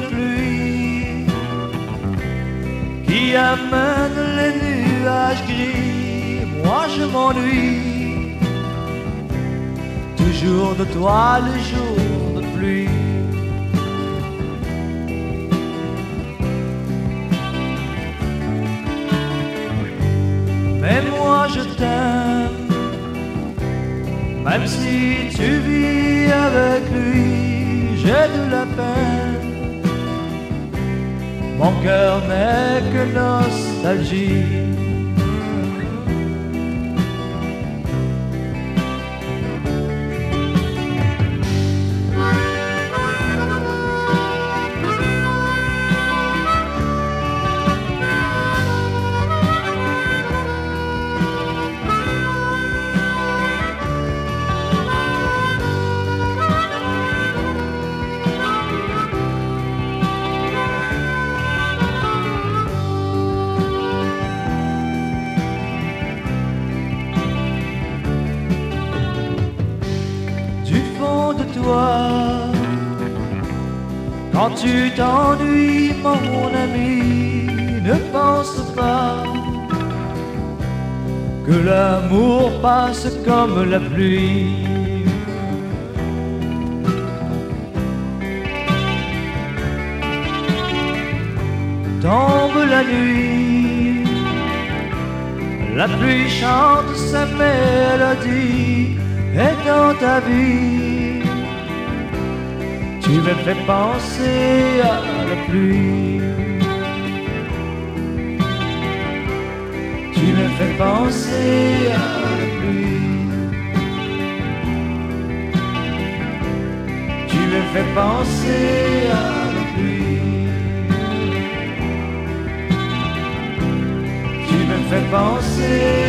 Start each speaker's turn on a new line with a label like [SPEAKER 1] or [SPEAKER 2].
[SPEAKER 1] pluie qui amène les nuages gris. Moi je m'ennuie, toujours de toi les jours de pluie. Mais moi je t'aime, même si tu vis avec lui, j'ai de la peine mon cœur n'est que nostalgie. Quand tu t'ennuies, mon ami, ne pense pas que l'amour passe comme la pluie. Tombe la nuit, la pluie chante sa mélodie et dans ta vie, tu me fais penser à la pluie. Tu me fais penser à la pluie. Tu me fais penser à la pluie. Tu me fais penser